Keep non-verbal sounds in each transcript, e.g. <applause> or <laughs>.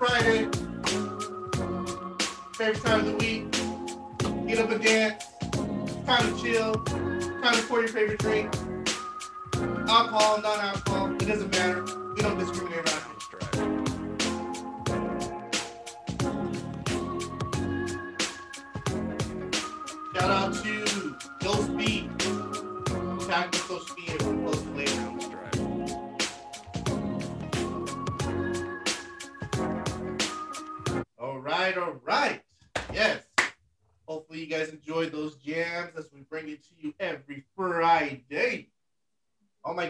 Friday. Favorite time of the week. Get up and dance. Time to chill. Time to pour your favorite drink. Alcohol, non-alcohol, it doesn't matter. We don't discriminate around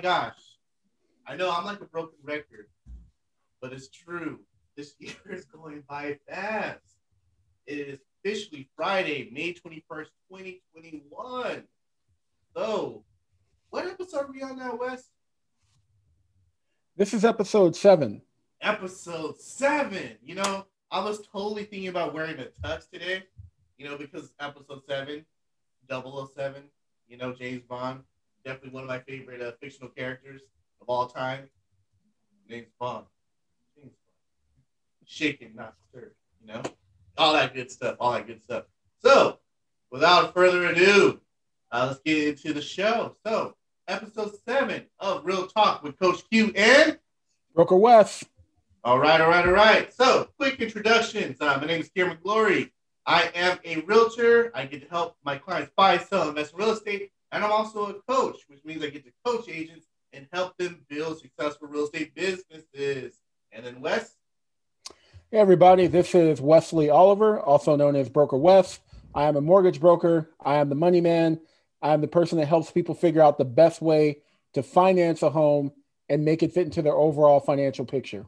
gosh. I know I'm like a broken record, but it's true. This year is going by fast. It is officially Friday, May 21st, 2021. So, what episode are we on now, Wes? This is episode seven. episode seven. You know, I was totally thinking about wearing a tux today, you know, because episode seven, 007, you know, James Bond, definitely one of my favorite uh, fictional characters of all time. James Bond. James Bond. Shaken, not stirred, you know, all that good stuff, all that good stuff. So, without further ado, uh, let's get into the show. So, episode seven of Real Talk with Coach Q and Broker Wes. all right, all right, all right. So, quick introductions. Uh, my name is Cameron Glory. I am a realtor. I get to help my clients buy, sell, invest in real estate. And I'm also a coach, which means I get to coach agents and help them build successful real estate businesses. And then, Wes, Hey, everybody. This is Wesley Oliver, also known as Broker Wes. I am a mortgage broker. I am the money man. I am the person that helps people figure out the best way to finance a home and make it fit into their overall financial picture.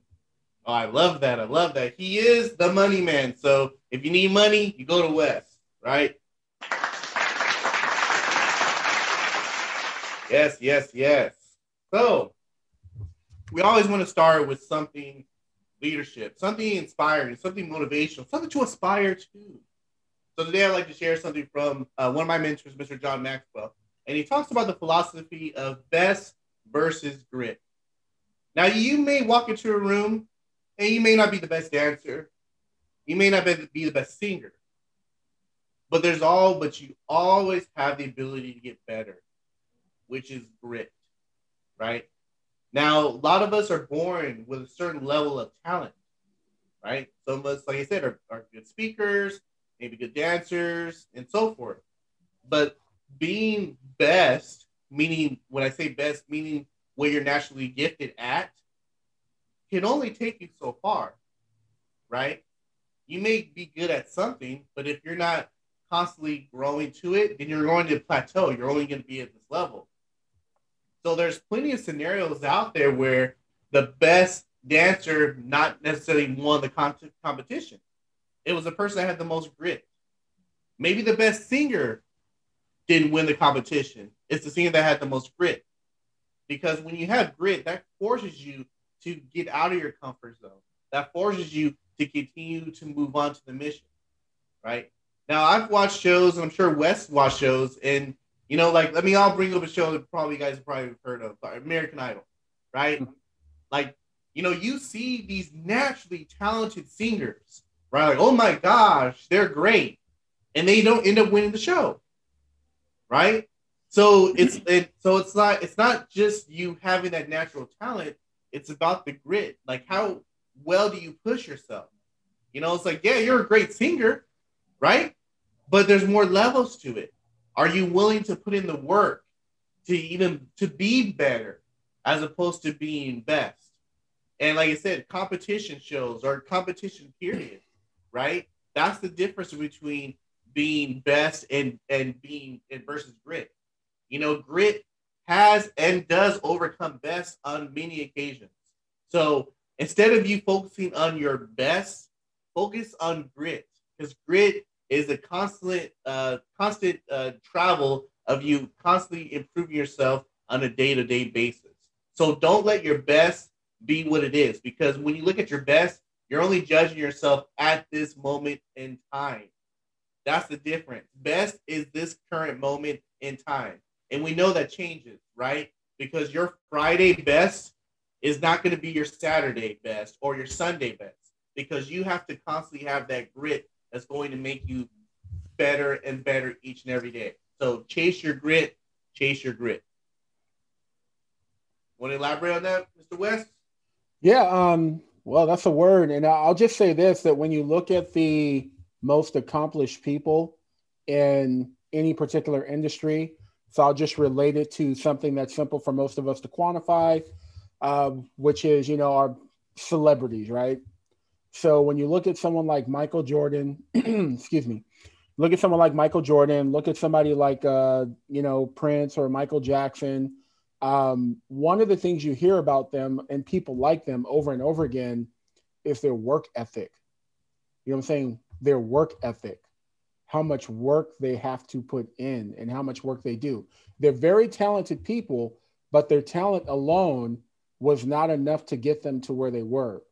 oh, I love that. I love that. He is the money man. So, if you need money, you go to Wes, right? Yes, yes, yes. So, we always want to start with something leadership, something inspiring, something motivational, something to aspire to. So, today I'd like to share something from uh, one of my mentors, Mr. John Maxwell. And he talks about the philosophy of best versus grit. Now, you may walk into a room and you may not be the best dancer, you may not be be the best singer, but there's all, but you always have the ability to get better which is grit, right? Now, a lot of us are born with a certain level of talent, right? Some of us, like I said, are, are good speakers, maybe good dancers, and so forth. But being best, meaning when I say best, meaning what you're naturally gifted at, can only take you so far, right? You may be good at something, but if you're not constantly growing to it, then you're going to plateau. You're only going to be at this level. So there's plenty of scenarios out there where the best dancer not necessarily won the competition. It was the person that had the most grit. Maybe the best singer didn't win the competition. It's the singer that had the most grit. Because when you have grit, that forces you to get out of your comfort zone. That forces you to continue to move on to the mission. Right? Now I've watched shows, and I'm sure Wes watched shows, and you know, like let me all bring up a show that probably you guys have probably heard of, uh, American Idol, right? Mm-hmm. Like, you know, you see these naturally talented singers, right? Like, oh my gosh, they're great, and they don't end up winning the show, right? So it's mm-hmm. it, so it's not it's not just you having that natural talent. It's about the grit. Like, how well do you push yourself? You know, it's like, yeah, you're a great singer, right? But there's more levels to it. Are you willing to put in the work to even to be better as opposed to being best? And like I said, competition shows or competition period, right? That's the difference between being best and and being and versus grit. You know, grit has and does overcome best on many occasions. So instead of you focusing on your best, focus on grit because grit is a constant uh, constant uh, travel of you constantly improving yourself on a day-to-day basis. So don't let your best be what it is because when you look at your best, you're only judging yourself at this moment in time. That's the difference. Best is this current moment in time. And we know that changes, right? Because your Friday best is not going to be your Saturday best or your Sunday best. because you have to constantly have that grit that's going to make you better and better each and every day. So chase your grit, chase your grit. Want to elaborate on that, Mr. Wes? Yeah, um, well, that's a word. And I'll just say this that when you look at the most accomplished people in any particular industry, so I'll just relate it to something that's simple for most of us to quantify, um, which is, you know, our celebrities, right? So when you look at someone like Michael Jordan, <clears throat> excuse me, look at someone like Michael Jordan, look at somebody like, uh, you know, Prince or Michael Jackson. Um, one of the things you hear about them and people like them over and over again is their work ethic. You know what I'm saying? Their work ethic, how much work they have to put in and how much work they do. They're very talented people, but their talent alone was not enough to get them to where they were.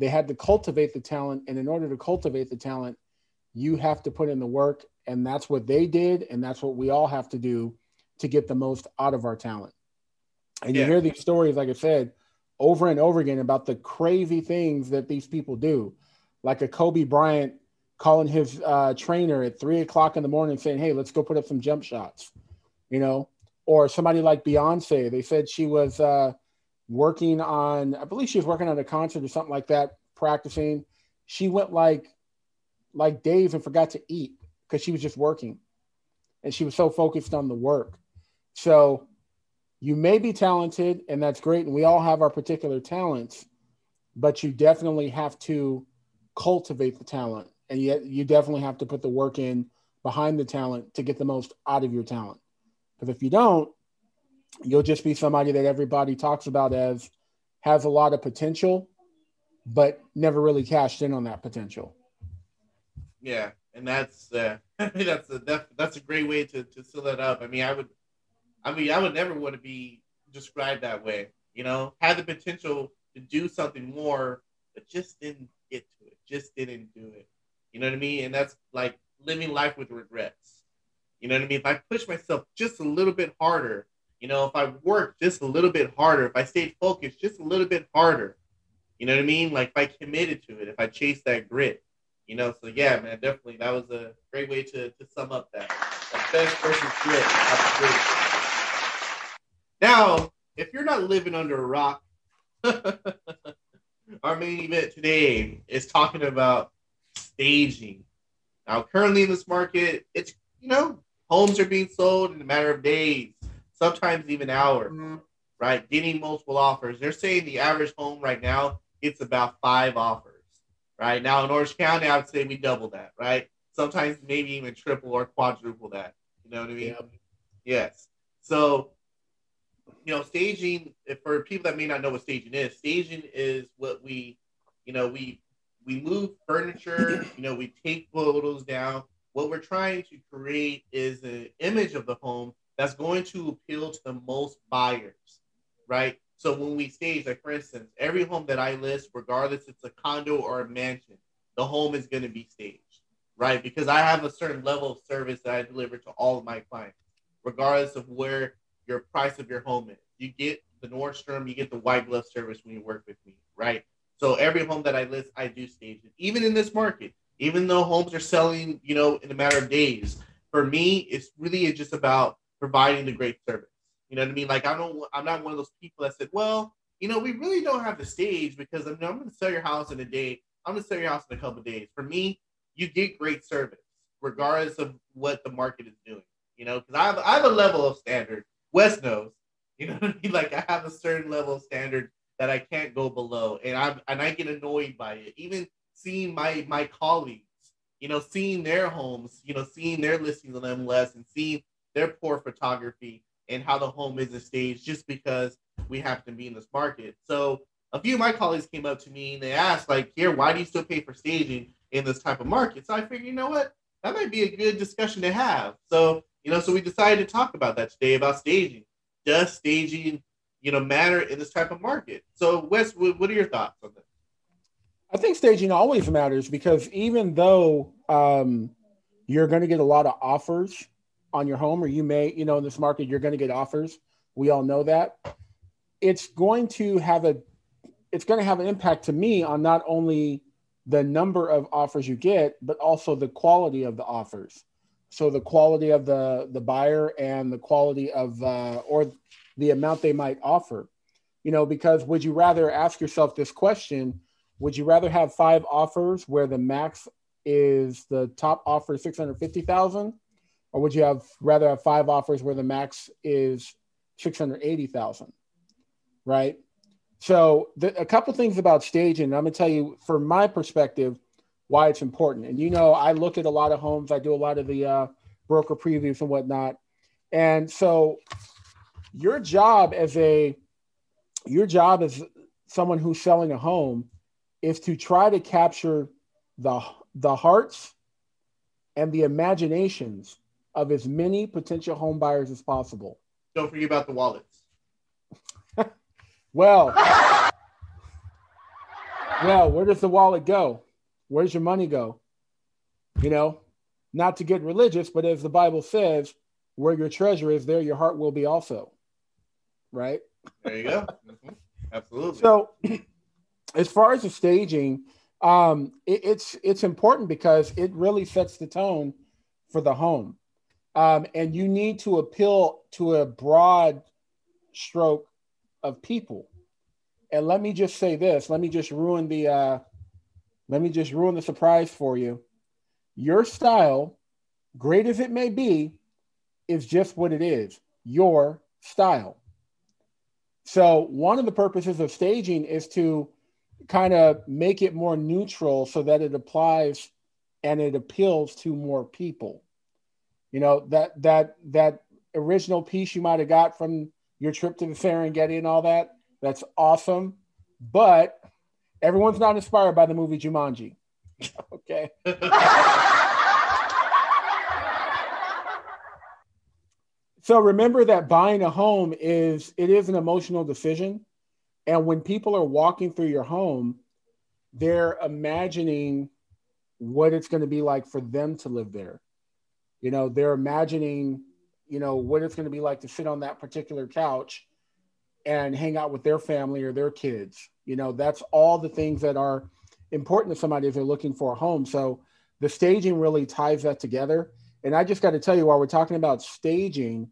They had to cultivate the talent. And in order to cultivate the talent, you have to put in the work. And that's what they did. And that's what we all have to do to get the most out of our talent. And yeah. you hear these stories, like I said, over and over again about the crazy things that these people do. Like a Kobe Bryant calling his uh, trainer at three o'clock in the morning saying, Hey, let's go put up some jump shots, you know, or somebody like Beyonce. They said she was, uh, working on, I believe she was working on a concert or something like that, practicing. She went like, like days and forgot to eat because she was just working, and she was so focused on the work. So, you may be talented, and that's great, and we all have our particular talents, but you definitely have to cultivate the talent, and yet you definitely have to put the work in behind the talent to get the most out of your talent. Because if you don't, you'll just be somebody that everybody talks about as has a lot of potential, but never really cashed in on that potential. Yeah, and that's uh, <laughs> that's a def- that's a great way to to fill that up. I mean, I would, I mean, I would never want to be described that way. You know, had the potential to do something more, but just didn't get to it. Just didn't do it. You know what I mean? And that's like living life with regrets. You know what I mean? If I push myself just a little bit harder, you know, if I worked just a little bit harder, if I stayed focused just a little bit harder, you know what I mean? Like if I committed to it, if I chased that grit, you know. So yeah, man, definitely that was a great way to, to sum up that. Best versus grit. Now, if you're not living under a rock, <laughs> our main event today is talking about staging. Now, currently in this market, it's you know, homes are being sold in a matter of days sometimes even hour, mm-hmm. right? Getting multiple offers. They're saying the average home right now gets about five offers, right? Now in Orange County, I would say we double that, right? Sometimes maybe even triple or quadruple that. You know what I mean? Yep. Yes. So, you know, staging for people that may not know what staging is, staging is what we, you know, we we move furniture, <laughs> you know, we take photos down. What we're trying to create is an image of the home that's going to appeal to the most buyers, right? So when we stage, like for instance, every home that I list, regardless it's a condo or a mansion, the home is going to be staged, right? Because I have a certain level of service that I deliver to all of my clients, regardless of where your price of your home is. You get the Nordstrom, you get the white glove service when you work with me, right? So every home that I list, I do stage it. Even in this market, even though homes are selling, you know, in a matter of days, for me, it's really just about providing the great service. You know what I mean? Like I don't, I'm not one of those people that said, well, you know, we really don't have the stage because I'm, I'm going to sell your house in a day. I'm going to sell your house in a couple days. For me, you get great service regardless of what the market is doing. You know, because I have, I have a level of standard. Wes knows. You know what I mean? <laughs> Like I have a certain level of standard that I can't go below, and I'm and I get annoyed by it. Even seeing my my colleagues, you know, seeing their homes, you know, seeing their listings on MLS and seeing their poor photography and how the home isn't staged just because we happen to be in this market. So a few of my colleagues came up to me and they asked, like, here, why do you still pay for staging in this type of market? So I figured, you know what? That might be a good discussion to have. So, you know, so we decided to talk about that today about staging. Does staging, you know, matter in this type of market? So, Wes, what are your thoughts on this? I think staging always matters because even though um, you're going to get a lot of offers on your home, or you may, you know, in this market, you're going to get offers. We all know that. It's going to have a, it's going to have an impact to me on not only the number of offers you get, but also the quality of the offers. So the quality of the the buyer and the quality of uh, or the amount they might offer. You know, because would you rather ask yourself this question? Would you rather have five offers where the max is the top offer six hundred fifty thousand, or would you have rather have five offers where the max is six hundred eighty thousand? Right. So the, a couple things about staging. I'm gonna tell you from my perspective why it's important. And you know, I look at a lot of homes. I do a lot of the uh, broker previews and whatnot. And so, your job as a your job as someone who's selling a home is to try to capture the the hearts and the imaginations of as many potential home buyers as possible. Don't forget about the wallets. <laughs> well, <laughs> well, where does the wallet go? Where's your money go? You know, not to get religious, but as the Bible says, where your treasure is, there your heart will be also. Right? There you go. Mm-hmm. Absolutely. So, <clears throat> as far as the staging, um, it, it's it's important because it really sets the tone for the home, um, and you need to appeal to a broad stroke of people. And let me just say this. Let me just ruin the uh, let me just ruin the surprise for you. Your style, great as it may be, is just what it is your style. So, one of the purposes of staging is to kind of make it more neutral so that it applies and it appeals to more people. You know, that that that original piece you might have got from your trip to the Serengeti and all that, that's awesome. But Everyone's not inspired by the movie Jumanji. <laughs> okay. <laughs> so remember that buying a home is it is an emotional decision and when people are walking through your home they're imagining what it's going to be like for them to live there you know they're imagining you know what it's going to be like to sit on that particular couch and hang out with their family or their kids. You know, that's all the things that are important to somebody if they're looking for a home. So the staging really ties that together. And I just got to tell you, while we're talking about staging,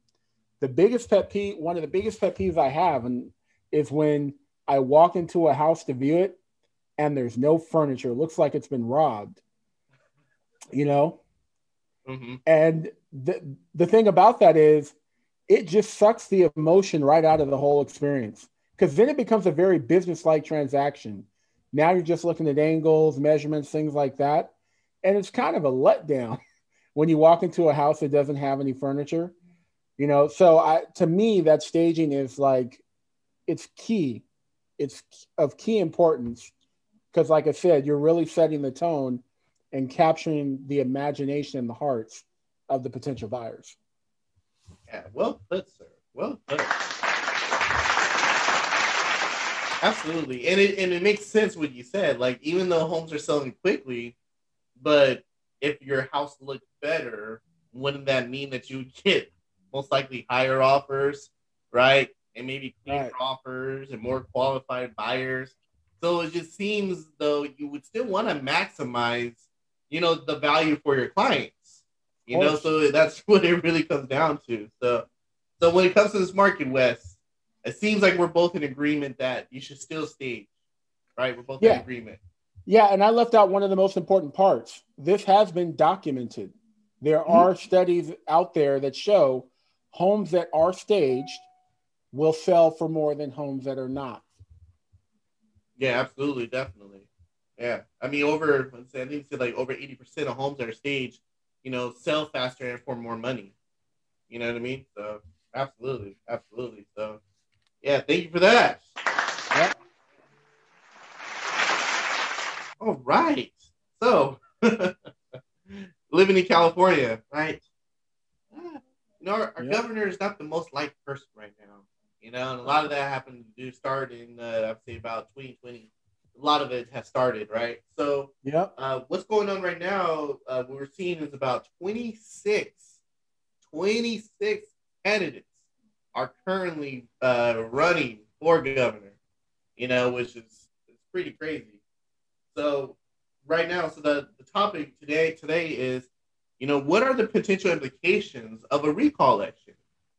the biggest pet peeve, one of the biggest pet peeves I have, and is when I walk into a house to view it and there's no furniture. It looks like it's been robbed. You know? Mm-hmm. And the the thing about that is it just sucks the emotion right out of the whole experience because then it becomes a very business-like transaction. Now you're just looking at angles, measurements, things like that, and it's kind of a letdown <laughs> when you walk into a house that doesn't have any furniture. You know, so I to me that staging is like it's key. It's of key importance because, like I said, you're really setting the tone and capturing the imagination and the hearts of the potential buyers. Yeah, well put, sir. Well put. Absolutely, and it and it makes sense what you said. Like even though homes are selling quickly, but if your house looked better, wouldn't that mean that you get most likely higher offers, right? And maybe cleaner right. offers and more qualified buyers. So it just seems though you would still want to maximize, you know, the value for your clients. You know, so that's <laughs> what it really comes down to. So, so when it comes to this market, Wes, it seems like we're both in agreement that you should still stage, right? We're both yeah. in agreement. Yeah, and I left out one of the most important parts. This has been documented. There mm-hmm. are studies out there that show homes that are staged will sell for more than homes that are not. Yeah, absolutely, definitely. Yeah, I mean, over I think it's like over eighty percent of homes that are staged you know, sell faster and for more money. You know what I mean? So absolutely, absolutely. So yeah, thank you for that. Yep. All right. So <laughs> living in California, right? you know, our, our yep. governor is not the most liked person right now. You know, and a lot of that happened to do start in uh, I'd say about 2020 a lot of it has started, right? So, yeah. Uh, what's going on right now? Uh, what we're seeing is about 26, 26 candidates are currently uh, running for governor. You know, which is it's pretty crazy. So, right now. So the, the topic today today is, you know, what are the potential implications of a recall election?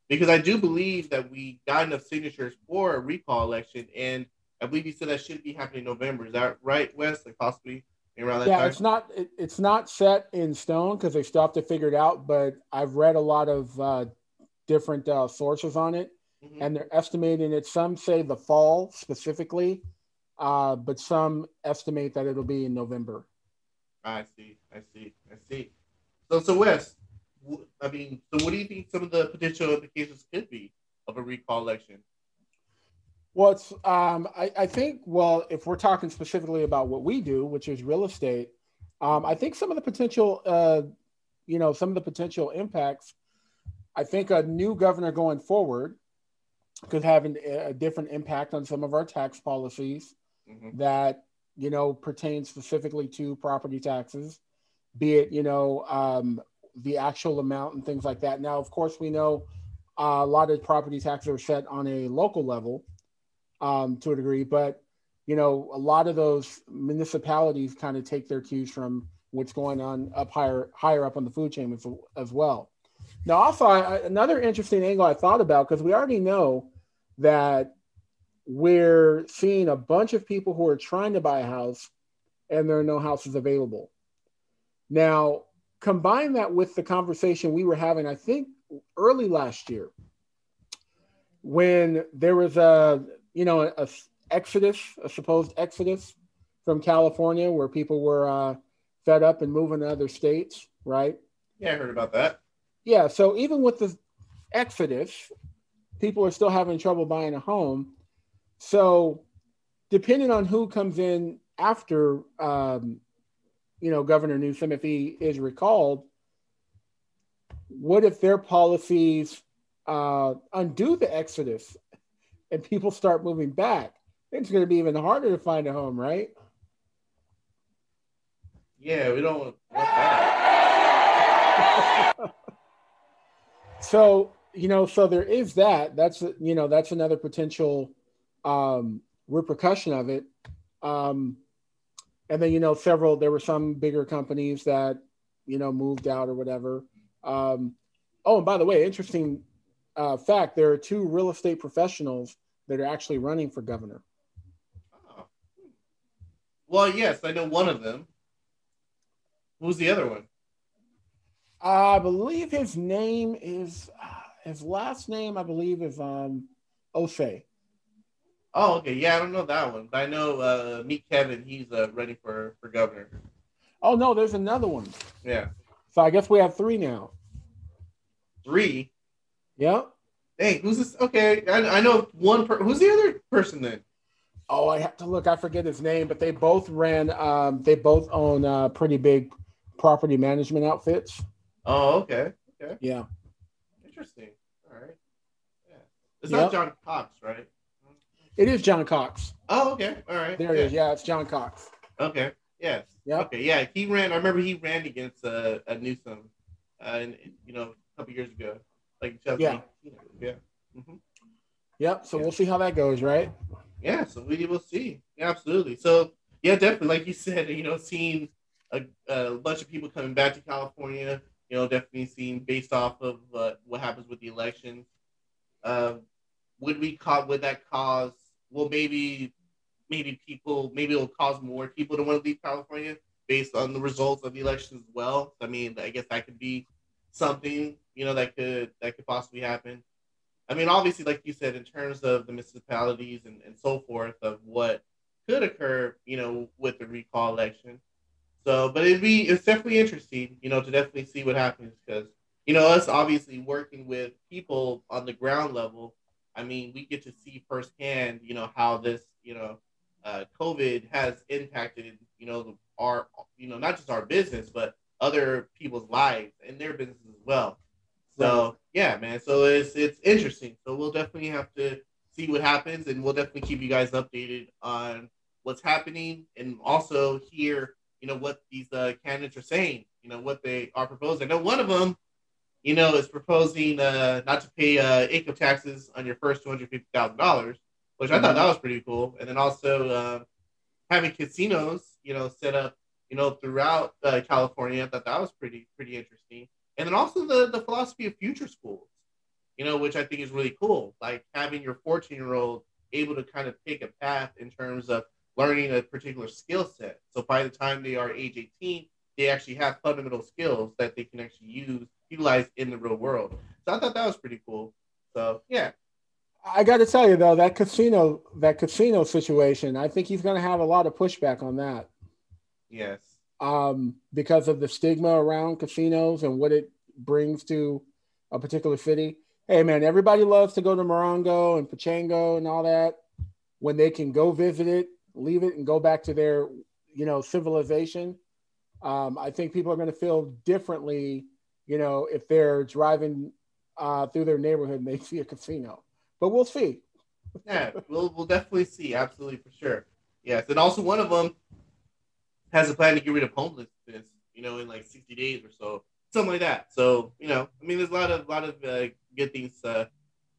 Because I do believe that we got enough signatures for a recall election, and I believe you said that should be happening in November. Is that right, Wes? Like possibly around that yeah, time? it's not it, it's not set in stone because they still have to figure it out. But I've read a lot of uh, different uh, sources on it, Mhm. and they're estimating it. Some say the fall specifically, uh, but some estimate that it'll be in November. I see. I see. I see. So, so Wes, I mean, so what do you think some of the potential implications could be of a recall election? Well, it's um, I, I think well, if we're talking specifically about what we do, which is real estate, um, I think some of the potential, uh, you know, some of the potential impacts. I think a new governor going forward could have an, a different impact on some of our tax policies Mhm. that you know pertain specifically to property taxes, be it you know um, the actual amount and things like that. Now, of course, we know uh, a lot of property taxes are set on a local level um, to a degree, but you know a lot of those municipalities kind of take their cues from what's going on up higher higher up on the food chain as, as well. Now, also I, I- another interesting angle I thought about because we already know that we're seeing a bunch of people who are trying to buy a house and there are no houses available. Now, combine that with the conversation we were having, I think, early last year, when there was a, you know, a, a exodus, a supposed exodus from California, where people were uh, fed up and moving to other states, right? Yeah, I heard about that. Yeah. So even with the exodus, people are still having trouble buying a home. So depending on who comes in after, um, you know, Governor Newsom, if he is recalled, what if their policies uh, undo the exodus and people start moving back? It's going to be even harder to find a home, right? Yeah, we don't want that. <laughs> so you know so there is that that's you know that's another potential um repercussion of it um and then you know several there were some bigger companies that you know moved out or whatever um oh and by the way interesting uh fact there are two real estate professionals that are actually running for governor Oh. Well, yes, I know one of them. Who's the other one? i believe his name is uh, his last name i believe is um Osei. Oh, okay. Yeah, I don't know that one, but I know uh, Meet Kevin. He's uh, running for for governor. oh no there's another one Yeah, so i guess we have three now three. Yeah Hey, who's this? Okay, I, I know one. Per- who's the other person then? Oh, I have to look. I forget his name, but they both ran. Um, they both own uh, pretty big property management outfits. Oh, okay. Okay, Yeah, interesting. All right. Yeah, it's Yep. not John Cox, right? it is John Cox. Oh, okay. All right. There yeah. it is. Yeah, it's John Cox. Okay. Yes. Yep. Okay. Yeah. He ran. I remember he ran against uh, a Newsom, uh, and you know, a couple years ago, like 2018. Yeah. hmm Yep. So Yeah. we'll see how that goes, right? Yeah. So we will see. Yeah, absolutely. So yeah, definitely. Like you said, you know, seeing a, a bunch of people coming back to California, you know, definitely seeing based off of uh, what happens with the elections. Um, would we cause? Would that cause? Well, maybe, maybe people. Maybe it'll cause more people to want to leave California based on the results of the election as well. I mean, I guess that could be something you know that could that could possibly happen. I mean, obviously, like you said, in terms of the municipalities and, and so forth of what could occur, you know, with the recall election. So, but it'd be it's definitely interesting, you know, to definitely see what happens because you know us obviously working with people on the ground level. I mean, we get to see firsthand, you know, how this, you know, uh, COVID has impacted, you know, our, you know, not just our business, but other people's lives and their businesses as well. So yeah, man. So it's it's interesting. So we'll definitely have to see what happens, and we'll definitely keep you guys updated on what's happening, and also hear you know what these uh, candidates are saying. You know what they are proposing. I know one of them, you know, is proposing uh, not to pay uh, income taxes on your first two hundred fifty thousand dollars, which I thought that was pretty cool. And then also uh, having casinos, you know, set up you know, throughout uh, California. I thought that was pretty pretty interesting. And then also the the philosophy of future schools, you know, which I think is really cool. Like having your 14 year old able to kind of take a path in terms of learning a particular skill set. So by the time they are age 18, they actually have fundamental skills that they can actually use utilize in the real world. So I thought that was pretty cool. So yeah. I got to tell you though that casino that casino situation, I think he's going to have a lot of pushback on that. Yes. Um, because of the stigma around casinos and what it brings to a particular city. Hey man, everybody loves to go to Morongo and Pechanga and all that when they can go visit it, leave it, and go back to their you know civilization. Um, I think people are going to feel differently you know, if they're driving uh, through their neighborhood and they <laughs> see a casino. But we'll see. yeah, we'll we'll definitely see. Absolutely for sure. Yes, and also one of them has a plan to get rid of homelessness. You know, in like sixty days or so, something like that. So you know, I mean, there's a lot of lot of uh, good things uh,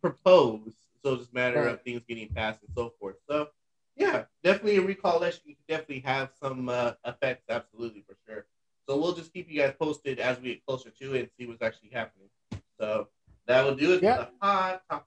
proposed. So it's just a matter right. of things getting passed and so forth. So yeah, definitely a recall election you can definitely have some uh, effects. Absolutely for sure. So we'll just keep you guys posted as we get closer to it and see what's actually happening. So that will do it yeah. for the hot topic.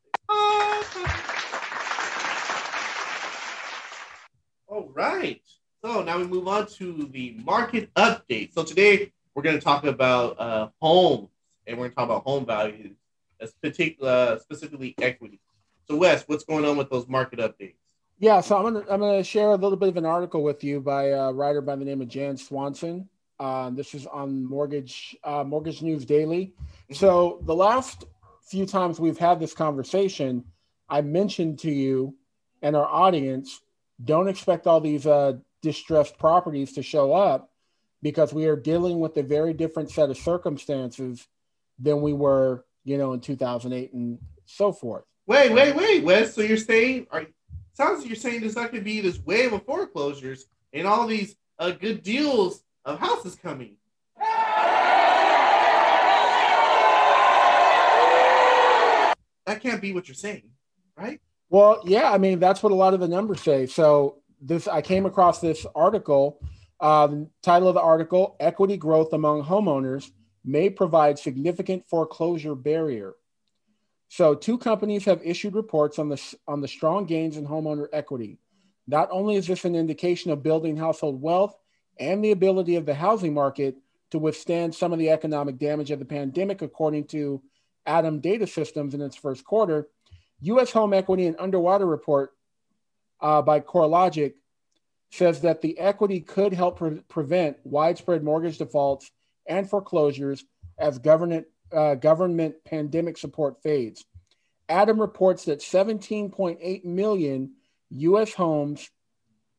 All right. So now we move on to the market update. So today we're going to talk about uh, homes and we're going to talk about home values, as particular, uh, specifically equity. So Wes, what's going on with those market updates? Yeah, so I'm gonna I'm gonna share a little bit of an article with you by a writer by the name of Jann Swanson. Uh, this is on Mortgage uh, Mortgage News Daily. Mm-hmm. So the last few times we've had this conversation, I mentioned to you and our audience, don't expect all these uh, distressed properties to show up because we are dealing with a very different set of circumstances than we were, you know, in 2008 and so forth. Wait, wait, wait, Wes. So you're saying, are sounds like you're saying there's not going to be this wave of foreclosures and all these uh, good deals of houses coming. That can't be what you're saying, right? Well, yeah, I mean that's what a lot of the numbers say. So this, I came across this article. Um, title of the article: Equity growth among homeowners may provide significant foreclosure barrier. So, two companies have issued reports on the on the strong gains in homeowner equity. Not only is this an indication of building household wealth, and the ability of the housing market to withstand some of the economic damage of the pandemic, according to ATTOM Data Systems in its first quarter. U.S. Home Equity and Underwater Report uh, by CoreLogic says that the equity could help pre- prevent widespread mortgage defaults and foreclosures as government, uh, government pandemic support fades. ATTOM reports that 17.8 million U.S. homes,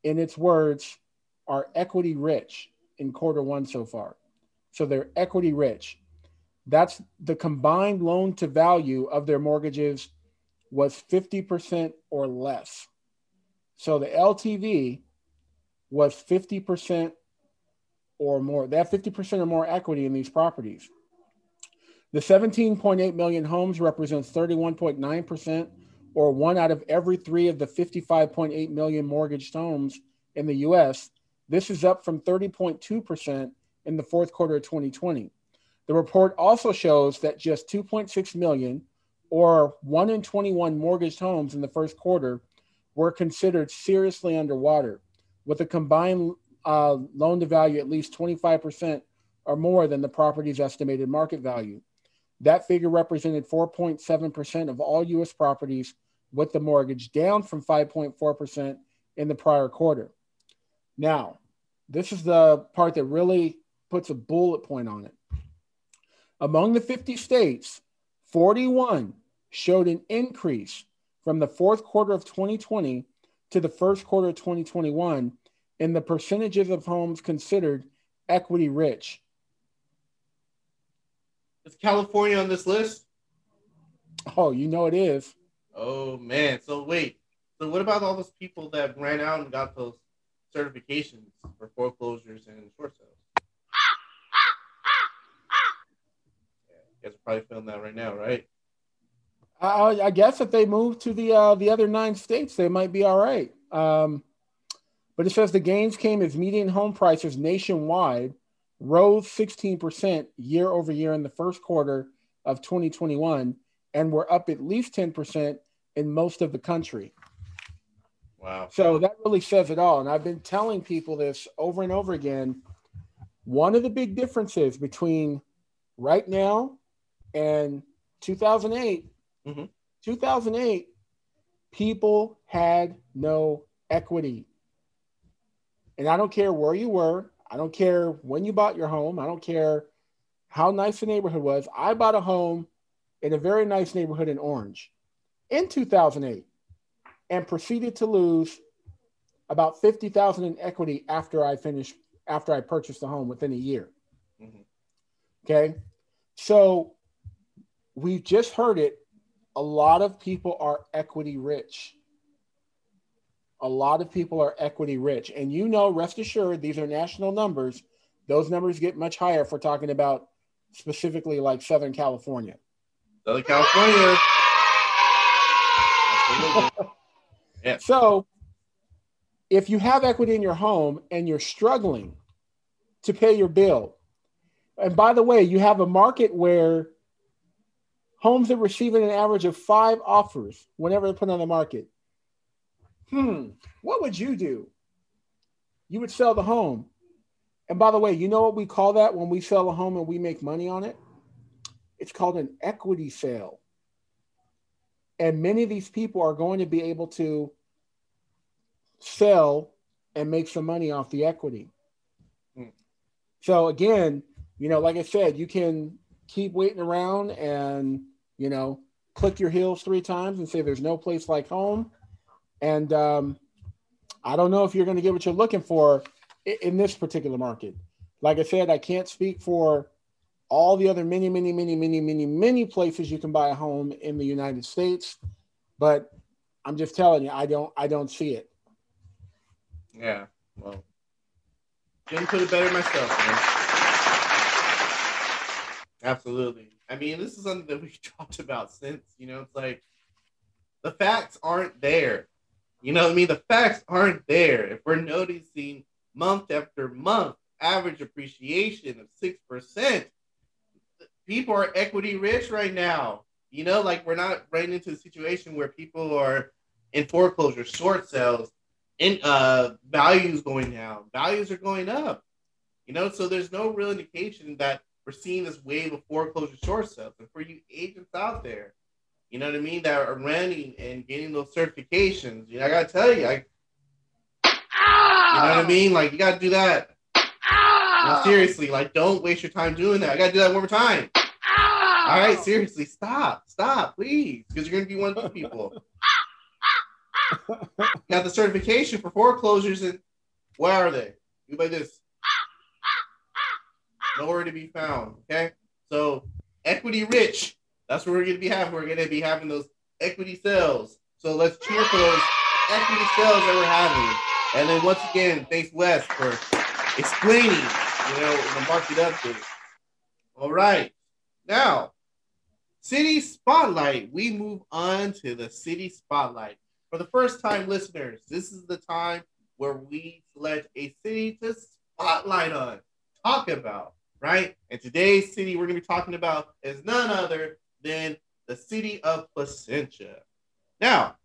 in its words, are equity rich in quarter one so far. So they're equity rich. That's the combined loan to value of their mortgages was 50% or less. So the LTV was 50% or more. They have 50% or more equity in these properties. The 17.8 million homes represents 31.9%, or one out of every three of the 55.8 million mortgaged homes in the US this is up from 30.2% in the fourth quarter of 2020. The report also shows that just 2.6 million, or 1 in 21 mortgaged homes in the first quarter, were considered seriously underwater, with a combined uh, loan to value at least 25% or more than the property's estimated market value. That figure represented 4.7% of all U.S. properties with the mortgage, down from 5.4% in the prior quarter. Now, this is the part that really puts a bullet point on it. Among the 50 states, 41 showed an increase from the fourth quarter of 2020 to the first quarter of 2021 in the percentages of homes considered equity rich. Is California on this list? Oh, you know it is. Oh man. So wait. So what about all those people that ran out and got those certifications for foreclosures and short sales. Yeah, you guys are probably feeling that right now, right? I guess if they move to the uh, the other nine states, they might be all right. Um, But it says the gains came as median home prices nationwide rose 16% year over year in the first quarter of 2021 and were up at least 10% in most of the country. Wow. So that really says it all. And I've been telling people this over and over again. One of the big differences between right now and 2008, Mhm. 2008, people had no equity. And I don't care where you were, I don't care when you bought your home, I don't care how nice the neighborhood was. I bought a home in a very nice neighborhood in Orange in 2008 and proceeded to lose about 50,000 in equity after I finished after I purchased the home within a year. Mhm. Okay? So we've just heard it a lot of people are equity rich. A lot of people are equity rich. And you know, rest assured, these are national numbers. Those numbers get much higher if we're talking about specifically like Southern California. Southern California. yeah. <laughs> So if you have equity in your home and you're struggling to pay your bill, and by the way, you have a market where homes are receiving an average of five offers whenever they're put on the market. Hmm, what would you do? You would sell the home. And by the way, you know what we call that when we sell a home and we make money on it? It's called an equity sale. And many of these people are going to be able to sell and make some money off the equity. Hmm. So again, you know, like I said, you can keep waiting around and, you know, click your heels three times and say there's no place like home. And um, I don't know if you're going to get what you're looking for in this particular market. Like I said, I can't speak for all the other many, many, many, many, many, many places you can buy a home in the United States, but I'm just telling you, I don't, I don't see it. Yeah. Well, couldn't put it better myself, man. Absolutely. I mean, this is something that we've <laughs> talked about since, you know, it's like the facts aren't there. You know I mean? The facts aren't there. If we're noticing month after month average appreciation of 6%, people are equity rich right now. You know, like we're not running into a situation where people are in foreclosure, short sales, in uh values going down values are going up you know so there's no real indication that we're seeing this wave of foreclosure short sales and for you agents out there you know what i mean that are running and getting those certifications you know i gotta tell you i you know what i mean? Like you gotta do that. No, seriously like don't waste your time doing that. I gotta do that one more time. All right seriously stop stop please because you're gonna be one of those people. <laughs> Got the certification for foreclosures and where are they? You by this. Nowhere to be found. Okay. So equity rich. That's what we're gonna be having. We're gonna be having those equity sales. So let's cheer for those equity sales that we're having. And then once again, thanks Wes for explaining, you know, the market update. All right. Now, city spotlight. We move on to the city spotlight for the first time listeners, this is the time where we select a city to spotlight on, talk about, right? And today's city we're going to be talking about is none other than the city of Placentia. Now,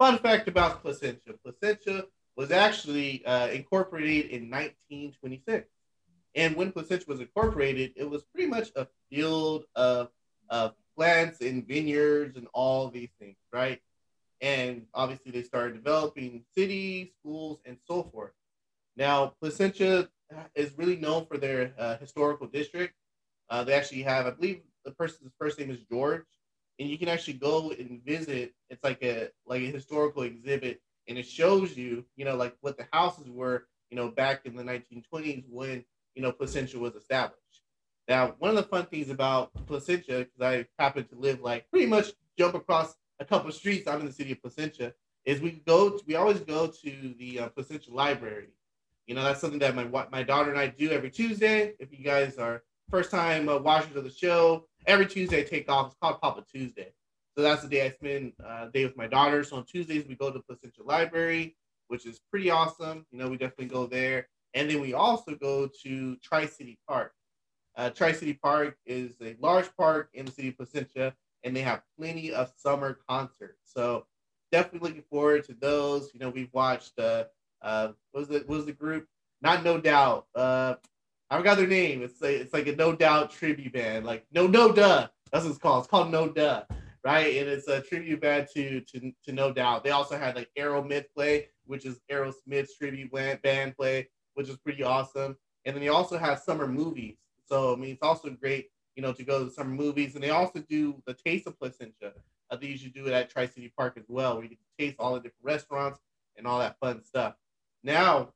fun fact about Placentia Placentia was actually uh, incorporated in 1926. And when Placentia was incorporated, it was pretty much a field of, of plants and vineyards and all these things, right? and obviously they started developing cities, schools, and so forth. Now, Placentia is really known for their uh, historical district. Uh, they actually have, I believe, the person's first name is George, and you can actually go and visit. It's like a like a historical exhibit, and it shows you, you know, like what the houses were, you know, back in the 1920s when you know Placentia was established. Now, one of the fun things about Placentia, because I happen to live like pretty much jump across a couple of streets out in the city of Placentia is we go to, we always go to the uh, Placentia Library. You know, that's something that my my daughter and I do every Tuesday. If you guys are first time uh, watchers of the show, every Tuesday I take off. It's called Papa Tuesday. So that's the day I spend uh, day with my daughter. So on Tuesdays we go to Placentia Library. which is pretty awesome. You know, we definitely go there. And then we also go to Tri City Park. Uh, Tri City Park is a large park in the city of Placentia, and they have plenty of summer concerts. So definitely looking forward to those. You know, we've watched uh, uh, was the was the group? Not No Doubt. Uh, I forgot their name. It's like it's like a No Doubt tribute band. Like no no duh. That's what it's called. It's called No Duh, right? And it's a tribute band to to to No Doubt. They also had like Aerosmith play, which is Aerosmith's tribute band play, which is pretty awesome. And then they also have summer movies. So I mean, it's also great, you know, to go to summer movies. And they also do the Taste of Placentia. I think you should do it at Tri City Park as well, where you can taste all the different restaurants and all that fun stuff. Now,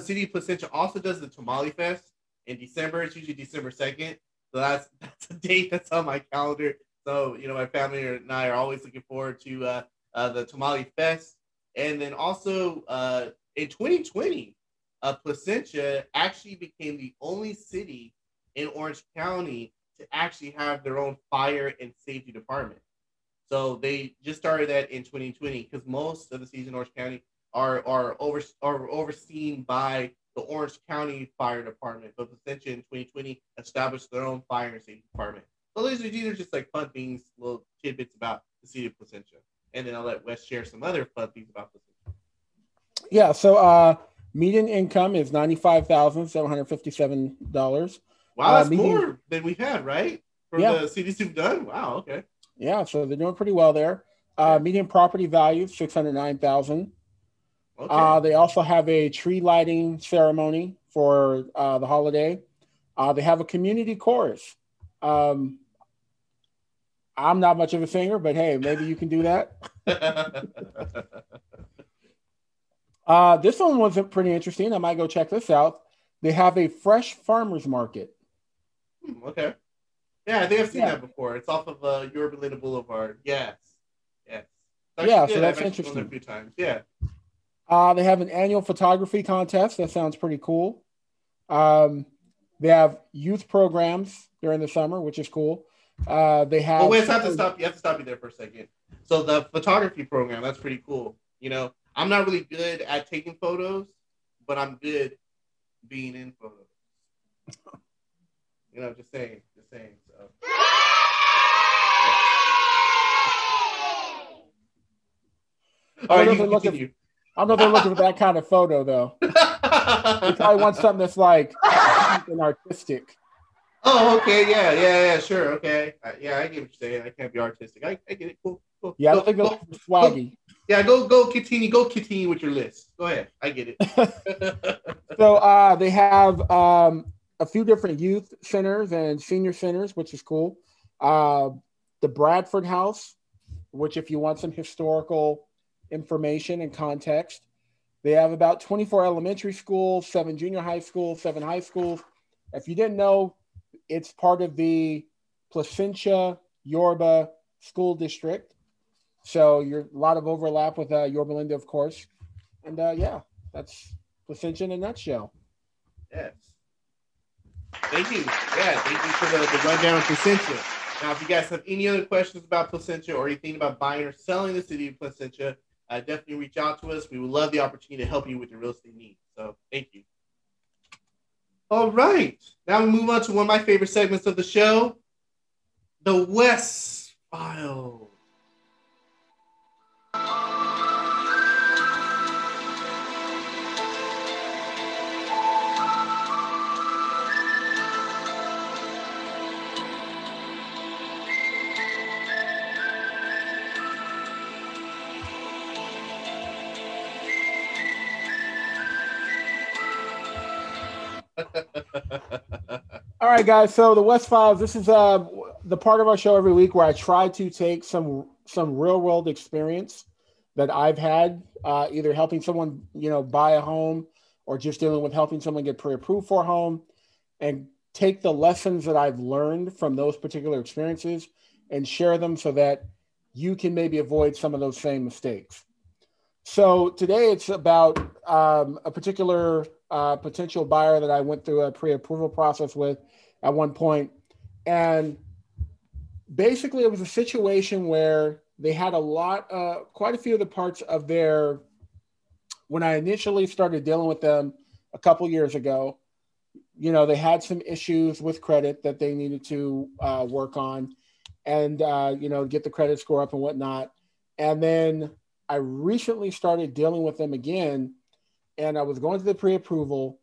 City of Placentia also does the Tamale Fest in December. It's usually December 2nd. So that's <laughs> that's a date that's on my calendar. So, you know, my family and I are always looking forward to uh, uh, the Tamale Fest. And then also uh, in 2020, uh, Placentia actually became the only city in Orange County to actually have their own fire and safety department. So they just started that in 2020 because most of the cities in Orange County are are over are overseen by the Orange County Fire Department, but Placentia in 2020 established their own fire and safety department. So these are, these are just like fun things, little tidbits about the city of Placentia. And then I'll let Wes share some other fun things about Placentia. Yeah, so uh, median income is $95,757. Wow, that's uh, median... more than we've had, right? For yeah. the cities we've done? Wow, okay. Yeah, so they're doing pretty well there. Uh, median property value, 609000 Okay. Uh, they also have a tree lighting ceremony for uh, the holiday. Uh, they have a community chorus. Um, I'm not much of a singer, but hey, maybe you can do that. <laughs> uh, this one was pretty interesting. I might go check this out. They have a fresh farmers market. Hmm, okay. Yeah, I think I've seen yeah. that before. It's off of uh, Yorba Linda Boulevard. Yes. Yes. yeah, so that's interesting. A few times. Yeah. Uh, they have an annual photography contest. That sounds pretty cool. Um, they have youth programs during the summer, which is cool. Uh, they have. Oh wait, I have to stop. You have to stop you there for a second. So the photography program, that's pretty cool. You know, I'm not really good at taking photos, but I'm good being in photos. you know, just saying, just saying. So. All right, you continue. I don't know if they're looking for that kind of photo though. they probably want something that's like something artistic. Oh, okay, yeah, yeah, yeah, sure, okay, uh, yeah, I get what you're saying. I can't be artistic. I, I get it. Cool, cool. Yeah, go, I think go, swaggy. Go, yeah, go, go, continue, go, continue with your list. Go ahead, I get it. <laughs> so, uh, they have um, a few different youth centers and senior centers, which is cool. Uh, the Bradford House, which, if you want some historical information and context. They have about 24 elementary schools, seven junior high schools, seven high schools. If you didn't know, it's part of the Placentia Yorba School District. So you're a lot of overlap with uh, Yorba Linda, of course. And uh, yeah, that's Placentia in a nutshell. Yes. Thank you. Yeah, thank you for the, the rundown of Placentia. Now, if you guys have any other questions about Placentia or anything about buying or selling the city of Placentia, uh, definitely reach out to us. We would love the opportunity to help you with your real estate needs. So thank you. All right. Now we move on to one of my favorite segments of the show, the Wes File. <laughs> All right, guys. So the Wes Files. This is uh, the part of our show every week where I try to take some some real world experience that I've had, uh, either helping someone you know buy a home or just dealing with helping someone get pre-approved for a home, and take the lessons that I've learned from those particular experiences and share them so that you can maybe avoid some of those same mistakes. So today it's about um, a particular uh, potential buyer that I went through a pre-approval process with at one point, and basically it was a situation where they had a lot, uh, quite a few of the parts of their when I initially started dealing with them a couple years ago, you know, they had some issues with credit that they needed to uh, work on and, uh, you know, get the credit score up and whatnot. And then I recently started dealing with them again and I was going to the pre approval.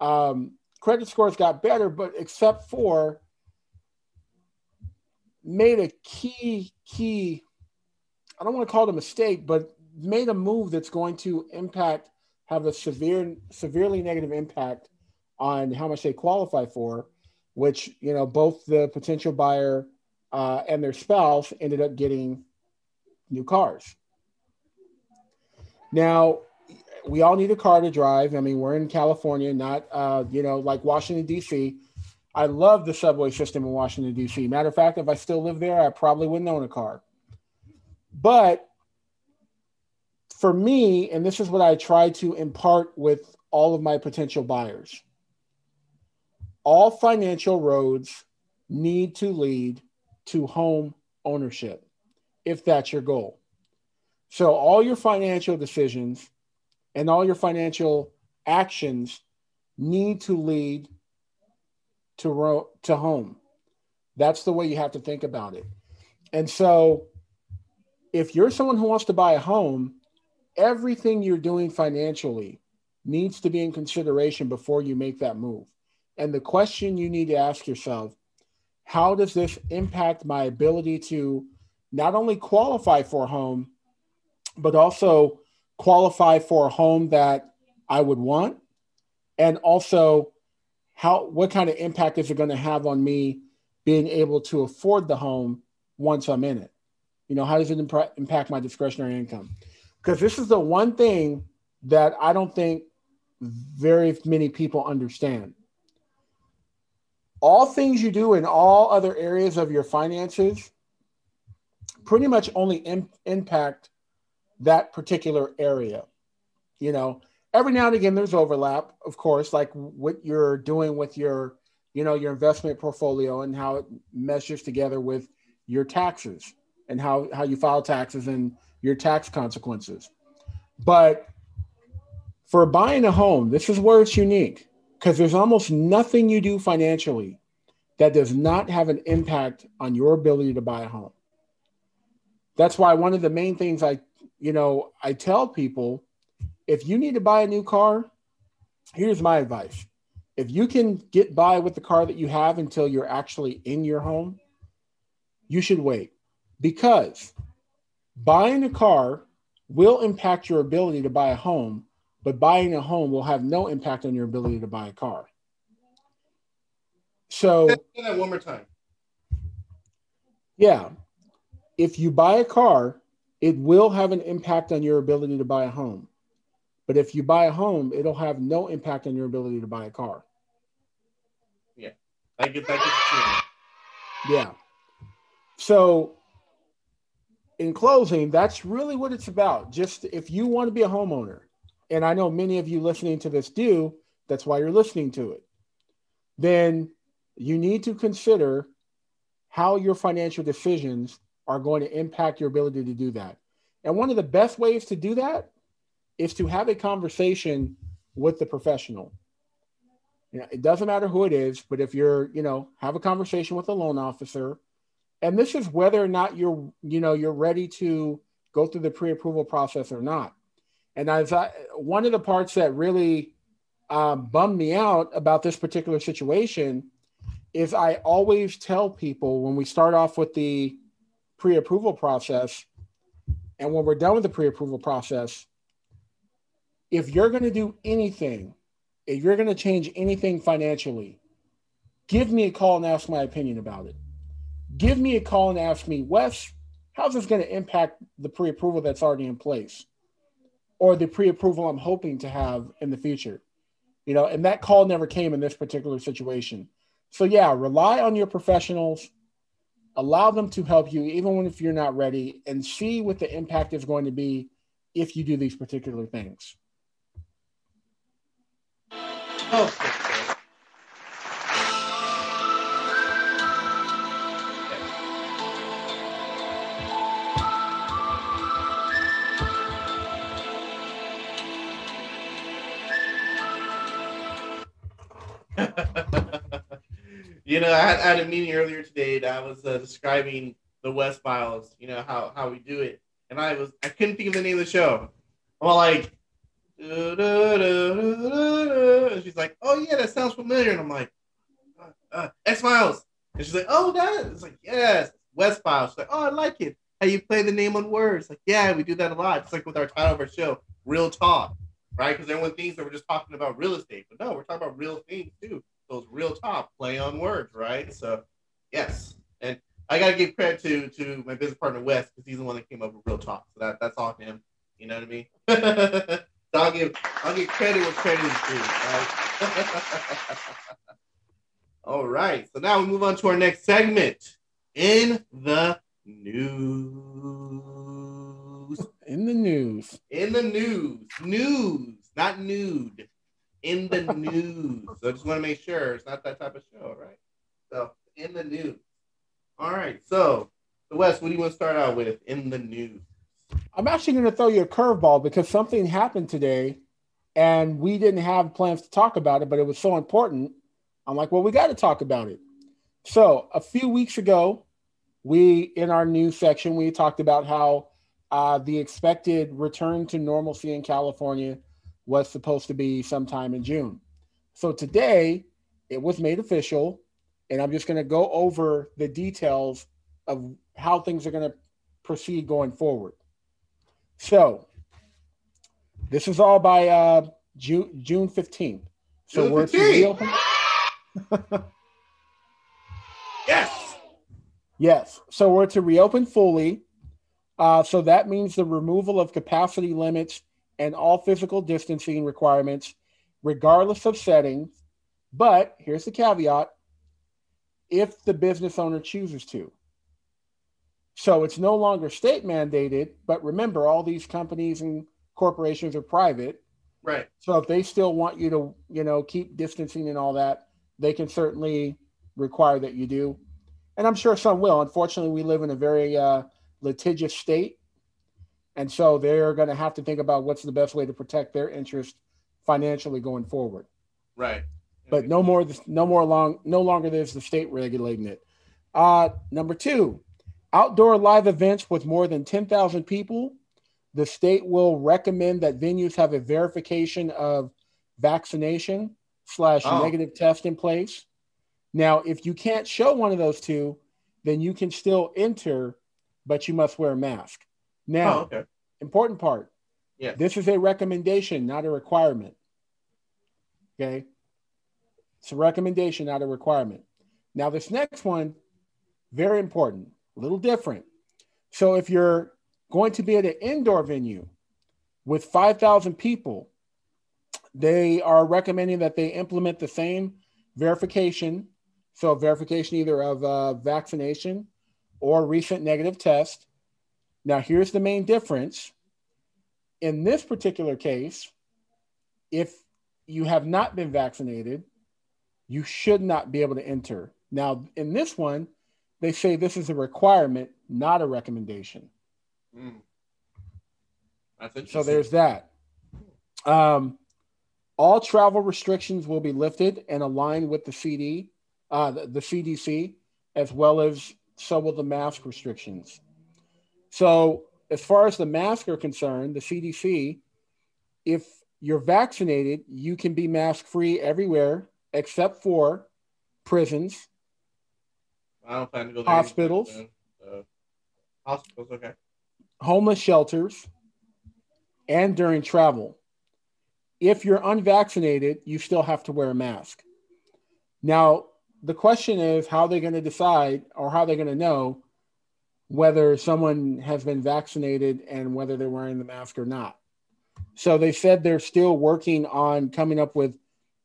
Um, credit scores got better, but except for made a key, key, I don't want to call it a mistake, but made a move that's going to impact, have a severe, severely negative impact on how much they qualify for, which, you know, both the potential buyer uh, and their spouse ended up getting new cars. Now, we all need a car to drive. I mean, we're in California, not, uh, you know, like Washington, D.C. I love the subway system in Washington, D.C. Matter of fact, if I still live there, I probably wouldn't own a car. But for me, and this is what I try to impart with all of my potential buyers all financial roads need to lead to home ownership if that's your goal. So, all your financial decisions and all your financial actions need to lead to, ro- to home. That's the way you have to think about it. And so, if you're someone who wants to buy a home, everything you're doing financially needs to be in consideration before you make that move. And the question you need to ask yourself how does this impact my ability to not only qualify for a home, but also qualify for a home that I would want? And also, how what kind of impact is it going to have on me being able to afford the home once I'm in it? You know, how does it imp- impact my discretionary income? Because this is the one thing that I don't think very many people understand all things you do in all other areas of your finances pretty much only impact that particular area. You know, every now and again there's overlap, of course, like what you're doing with your, you know, your investment portfolio and how it meshes together with your taxes and how, how you file taxes and your tax consequences. But for buying a home, this is where it's unique because there's almost nothing you do financially that does not have an impact on your ability to buy a home. That's why one of the main things I, you know, I tell people if you need to buy a new car, here's my advice. If you can get by with the car that you have until you're actually in your home, you should wait because buying a car will impact your ability to buy a home but buying a home will have no impact on your ability to buy a car. So Say that one more time. Yeah. If you buy a car, it will have an impact on your ability to buy a home. But if you buy a home, it'll have no impact on your ability to buy a car. Yeah. I get that. Yeah. So in closing, that's really what it's about. Just if you want to be a homeowner, and I know many of you listening to this do, that's why you're listening to it, then you need to consider how your financial decisions are going to impact your ability to do that. And one of the best ways to do that is to have a conversation with the professional. You know, it doesn't matter who it is, but if you're, you know, have a conversation with a loan officer, and this is whether or not you're, you know, you're ready to go through the pre-approval process or not. And as I, one of the parts that really um, bummed me out about this particular situation is I always tell people when we start off with the pre-approval process, and when we're done with the pre-approval process, if you're going to do anything, if you're going to change anything financially, give me a call and ask my opinion about it. Give me a call and ask me, Wes, how's this going to impact the pre-approval that's already in place? or the pre-approval I'm hoping to have in the future. You know, and that call never came in this particular situation. So yeah, rely on your professionals, allow them to help you even when if you're not ready and see what the impact is going to be if you do these particular things oh. <laughs> You know, I had, I had a meeting earlier today that I was uh, describing the Wes Files. You know how how we do it, and I was I couldn't think of the name of the show. I'm all like, "Da, da, da, da, da, da." and she's like, "Oh yeah, that sounds familiar," and I'm like, uh, uh, "X Files," and she's like, "Oh that," it's like, "Yes, Wes Files." She's like, "Oh, I like it." How you play the name on words? Like, yeah, we do that a lot. It's like with our title of our show, Real Talk, right? Because everyone thinks that we're just talking about real estate, but no, we're talking about real things too. Those real talk, play on words, right? So, yes, and I gotta give credit to to my business partner Wes because he's the one that came up with real talk. So that that's all him. You know what I mean? <laughs> so I'll give I'll give credit where credit is due. Right? <laughs> all right. So now we move on to our next segment in the news. In the news. In the news. News, not nude. In the <laughs> news. So I just want to make sure it's not that type of show, right? So in the news. All right. So, so Wes, what do you want to start out with in the news? I'm actually going to throw you a curveball because something happened today and we didn't have plans to talk about it, but it was so important. I'm like, well, we got to talk about it. So, a few weeks ago, we, in our news section, we talked about how uh, the expected return to normalcy in California was supposed to be sometime in June. So, today, it was made official, and I'm just going to go over the details of how things are going to proceed going forward. So this is all by uh, June June 15th. So June we're to 15th. reopen. <laughs> Yes. Yes. So we're to reopen fully. Uh, so that means the removal of capacity limits and all physical distancing requirements, regardless of setting. But here's the caveat if the business owner chooses to. So it's no longer state mandated, but remember, all these companies and corporations are private. Right. So if they still want you to, you know, keep distancing and all that, they can certainly require that you do. And I'm sure some will. Unfortunately, we live in a very uh, litigious state. And so they're going to have to think about what's the best way to protect their interest financially going forward. Right. But no more, no more long, no longer there's the state regulating it. Uh, number two, outdoor live events with more than 10,000 people. The state will recommend that venues have a verification of vaccination slash Oh. negative test in place. Now, if you can't show one of those two, then you can still enter, but you must wear a mask. Now, Oh, okay. important part. Yes. This is a recommendation, not a requirement. Okay. It's a recommendation, not a requirement. Now, this next one, very important, a little different. So, if you're going to be at an indoor venue with 5,000 people, they are recommending that they implement the same verification. So, verification either of uh, vaccination or recent negative test. Now, here's the main difference. In this particular case, if you have not been vaccinated, you should not be able to enter. Now, in this one, they say this is a requirement, not a recommendation. Mm. That's interesting. So there's that. Um, all travel restrictions will be lifted and aligned with the CD, uh, the, the CDC, as well as so will the mask restrictions. So, as far as the masks are concerned, the CDC, if you're vaccinated, you can be mask free everywhere except for prisons, I don't plan to go there. Hospitals. so. Uh, hospitals, okay. homeless shelters, and during travel. If you're unvaccinated, you still have to wear a mask. Now, the question is how they're going to decide or how they're going to know whether someone has been vaccinated and whether they're wearing the mask or not. So they said they're still working on coming up with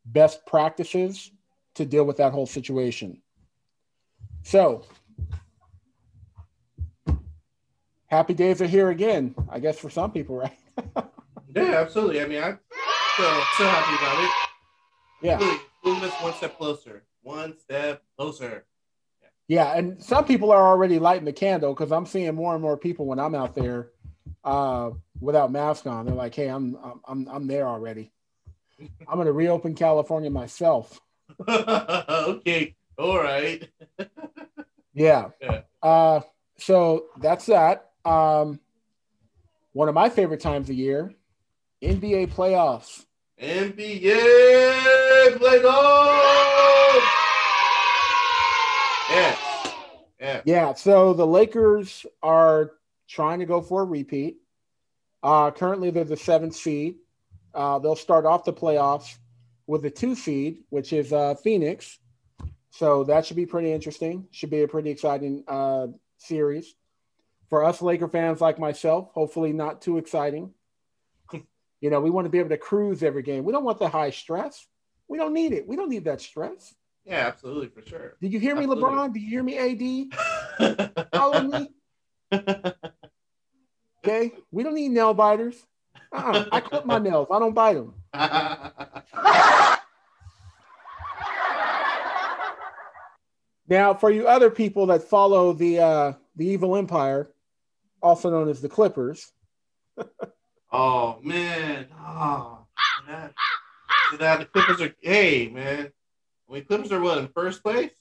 best practices to deal with that whole situation. So, happy days are here again, I guess, for some people, right? <laughs> Yeah, absolutely. I mean, I'm so, still happy about it. Yeah. Really, moving us one step closer. One step closer. Yeah, and some people are already lighting the candle because I'm seeing more and more people when I'm out there uh, without mask on. They're like, "Hey, I'm I'm I'm there already. I'm going to reopen California myself." <laughs> okay, All right. <laughs> Yeah. Yeah. Uh, so that's that. Um, one of my favorite times of year, NBA playoffs. NBA playoffs. Yeah. Yeah. So the Lakers are trying to go for a repeat. Uh, currently, they're the seventh seed. Uh, they'll start off the playoffs with the two seed, which is uh, Phoenix. So that should be pretty interesting. Should be a pretty exciting uh, series for us Laker fans like myself. Hopefully, not too exciting. you know, we want to be able to cruise every game. We don't want the high stress. We don't need it. We don't need that stress. Yeah, absolutely, for sure. Did you hear me, Absolutely. LeBron? Did you hear me, AD? <laughs> Follow me. Okay, we don't need nail biters. Uh-uh. I clip my nails. I don't bite them. <laughs> Now, for you other people that follow the uh, the evil empire, also known as the Clippers, <laughs> oh man. Oh, that, that the Clippers are gay, man. Mean Clippers are what in first place?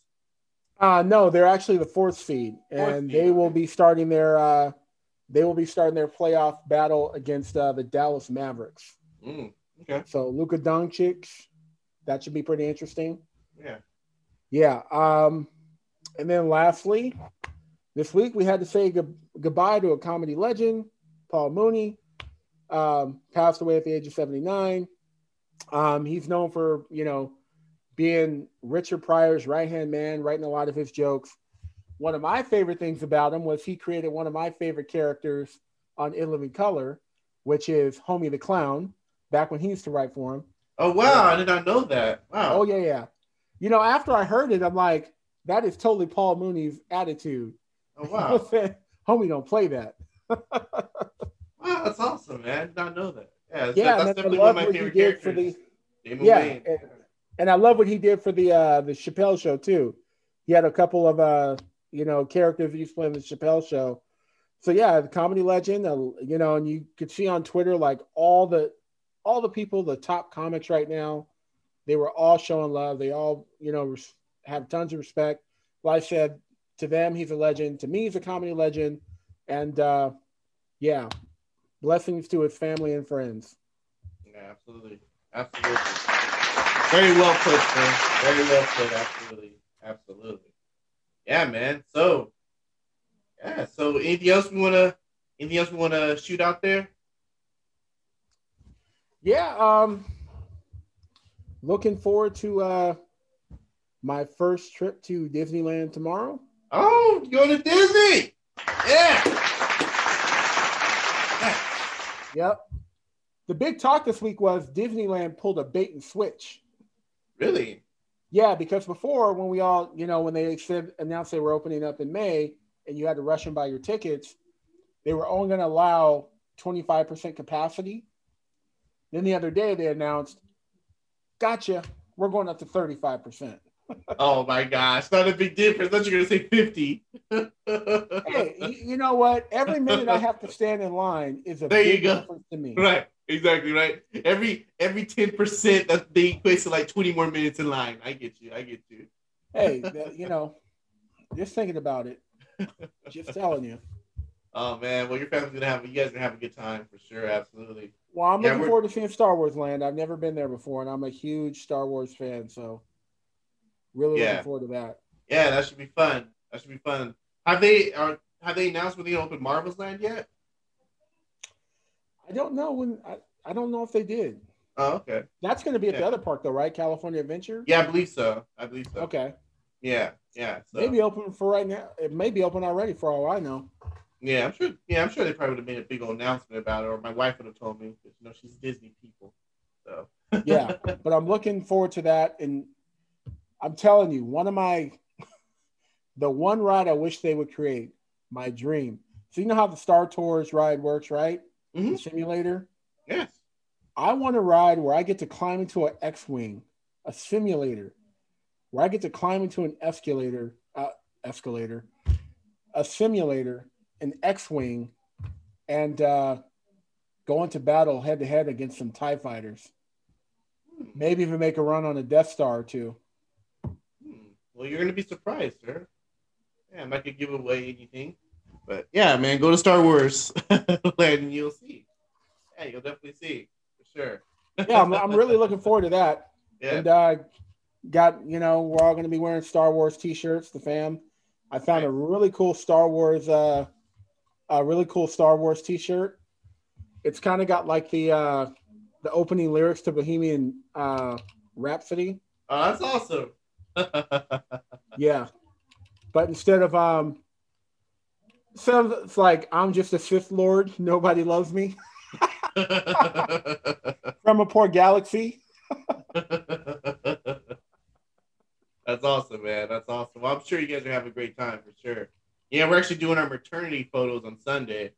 uh, no, they're actually the fourth seed, Fourth and seed, they will be starting their uh, they will be starting their playoff battle against uh, the Dallas Mavericks. Mm, okay. So Luka Doncic, that should be pretty interesting. Yeah. Yeah. Um, and then lastly, this week we had to say good- goodbye to a comedy legend, Paul Mooney. Um, passed away at the age of 79. Um, he's known for, you know, being Richard Pryor's right hand man, writing a lot of his jokes. One of my favorite things about him was he created one of my favorite characters on In Living Color, which is Homie the Clown, back when he used to write for him. Oh wow, I did not know that. Wow. Oh yeah, yeah. You know, after I heard it, I'm like, that is totally Paul Mooney's attitude. Oh <laughs> wow. Homie, don't play that. Wow, that's awesome, man. I did not know that. Yeah, that's, Yeah, that's and definitely one of my favorite characters. the Yeah, and- and I love what he did for the uh the Chappelle show too. He had a couple of uh you know characters he used the Chappelle show. So yeah, the comedy legend, uh, you know, and you could see on Twitter like all the all the people, the top comics right now, they were all showing love. They all, you know, res- have tons of respect. Like I said, to them, he's a legend. To me, he's a comedy legend. And uh, yeah, blessings to his family and friends. Yeah, absolutely. Absolutely. Very well put, man. Very well put. Absolutely. Absolutely. Yeah, man. So, yeah. So, anything else we wanna, anything else we wanna shoot out there? Yeah, um, looking forward to uh, my first trip to Disneyland tomorrow. Oh, you going to Disney? Yeah. Yeah. Yep. The big talk this week was Disneyland pulled a bait and switch. Really? Yeah, because before when we all, you know, when they said announced they were opening up in May and you had to rush and buy your tickets, they were only going to allow 25% capacity. Then the other day they announced, gotcha, we're going up to 35%. <laughs> Oh my gosh, not a big difference. I thought you were gonna say fifty. Hey, you, you know what? Every minute I have to stand in line is a There you big go. difference to me. Right, exactly right. Every every ten percent that they equates to like twenty more minutes in line. I get you. I get you. Hey, <laughs> you know, just thinking about it, just telling you. Oh man, well your family's gonna have you guys gonna have a good time for sure. Absolutely. Well, I'm Yeah, looking we're- forward to seeing Star Wars Land. I've never been there before, and I'm a huge Star Wars fan, so really Yeah. looking forward to that. Yeah, that should be fun. That should be fun. Have they are have they announced when they open Marvel's Land yet? I don't know when. I, I don't know if they did. Oh, okay. That's going to be at Yeah. the other park, though, right? California Adventure. Yeah, I believe so. I believe so. Okay. Yeah, yeah. So Maybe open for right now. It may be open already, for all I know. yeah, I'm sure. Yeah, I'm sure they probably would have made a big old announcement about it, or my wife would have told me. You know, she's Disney people. So <laughs> Yeah, but I'm looking forward to that. And I'm telling you, one of my, <laughs> the one ride I wish they would create, my dream. So you know how the Star Tours ride works, right? Mhm. The simulator. yes. I want a ride where I get to climb into an X-wing, a simulator, where I get to climb into an escalator, uh, escalator, a simulator, an X-wing, and uh, go into battle head to head against some Tie fighters. Maybe even make a run on a Death Star or two. Hmm. Well, you're gonna be surprised, sir. Yeah, I'm not gonna give away anything, but yeah, man, go to Star Wars <laughs> and you'll see. Yeah, you'll definitely see for sure. yeah, I'm, I'm really looking forward to that. <laughs> Yeah. And uh, got you know we're all going to be wearing Star Wars T-shirts. The fam. I found a really cool Star Wars, uh, a really cool Star Wars T-shirt. It's kind of got like the uh, the opening lyrics to Bohemian uh, Rhapsody. Oh, that's awesome. <laughs> Yeah, but instead of um, so it's like I'm just a Sith Lord. Nobody loves me <laughs> from a poor galaxy. <laughs> That's awesome, man. That's awesome. Well, I'm sure you guys are having a great time for sure. Yeah, we're actually doing our maternity photos on Sunday,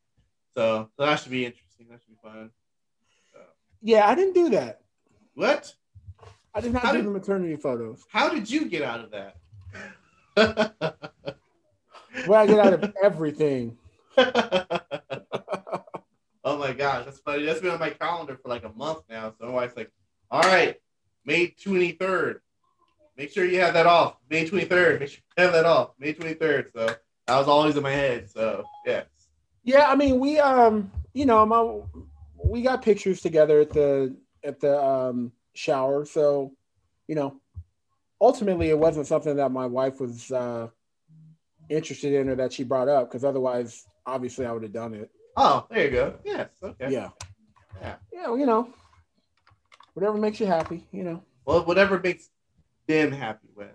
so so that should be interesting. That should be fun. Yeah, I didn't do that. What? I did not How do did- the maternity photos. How did you get out of that? <laughs> Well, I get out of everything. <laughs> oh my gosh, that's funny. That's been on my calendar for like a month now. So my wife's like, "All right, May twenty third. Make sure you have that off. May twenty third. Make sure you have that off. May twenty third." So that was always in my head. So yes. Yeah, I mean, we um, you know, my we got pictures together at the at the um shower, so you know, ultimately it wasn't something that my wife was uh interested in or that she brought up because otherwise, obviously, I would have done it. Oh, there you go. Yes. Okay. Yeah, Yeah. yeah, well, you know, whatever makes you happy, you know. Well, whatever makes them happy, Wes.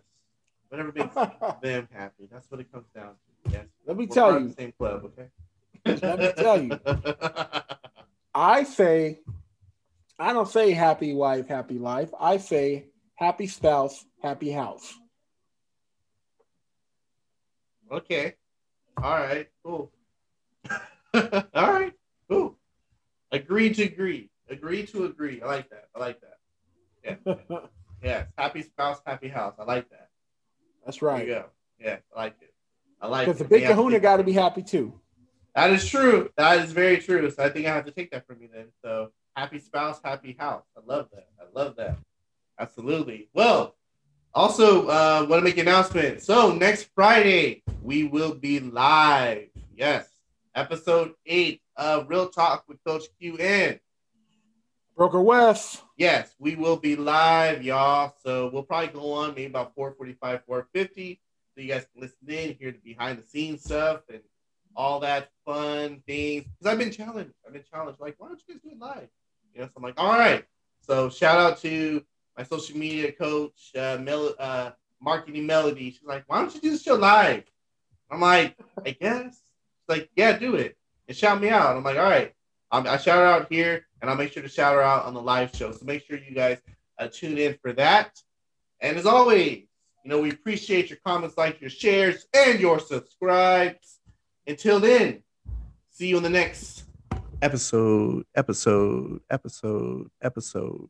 Whatever makes <laughs> them happy. That's what it comes down to. Yes. Let me We're tell you, the same club. Okay. Let me tell you. <laughs> I say, I don't say happy wife, happy life. I say happy spouse, happy house. Okay. All right. Cool. <laughs> All right. Cool. Agree to agree. Agree to agree. I like that. I like that. Yeah. <laughs> Yes. Happy spouse, happy house. I like that. That's right. go. Yeah. I like it. I like Because it. the big Yeah, kahuna got to be happy too. That is true. That is very true. So I think I have to take that from you then. So happy spouse, happy house. I love that. I love that. Absolutely. Well, also uh, want to make an announcement. So next Friday we will be live. Yes, episode eight of Real Talk with Coach QN. Broker Wes. Yes, we will be live, y'all. So we'll probably go on maybe about 445, 450. So you guys can listen in, hear the behind the scenes stuff and all that fun things. Because I've been challenged. I've been challenged. Like, why don't you guys do it live? You know, so I'm like, all right. So shout out to my social media coach, uh, Mel- uh marketing melody. She's like, why don't you do this show live? I'm like, I guess. She's like, yeah, do it. And shout me out. I'm like, all right. Um, I shout her out here, and I'll make sure to shout her out on the live show. So make sure you guys uh, tune in for that. And as always, you know, we appreciate your comments, like your shares, and your subscribes. Until then, see you on the next episode, episode, episode, episode.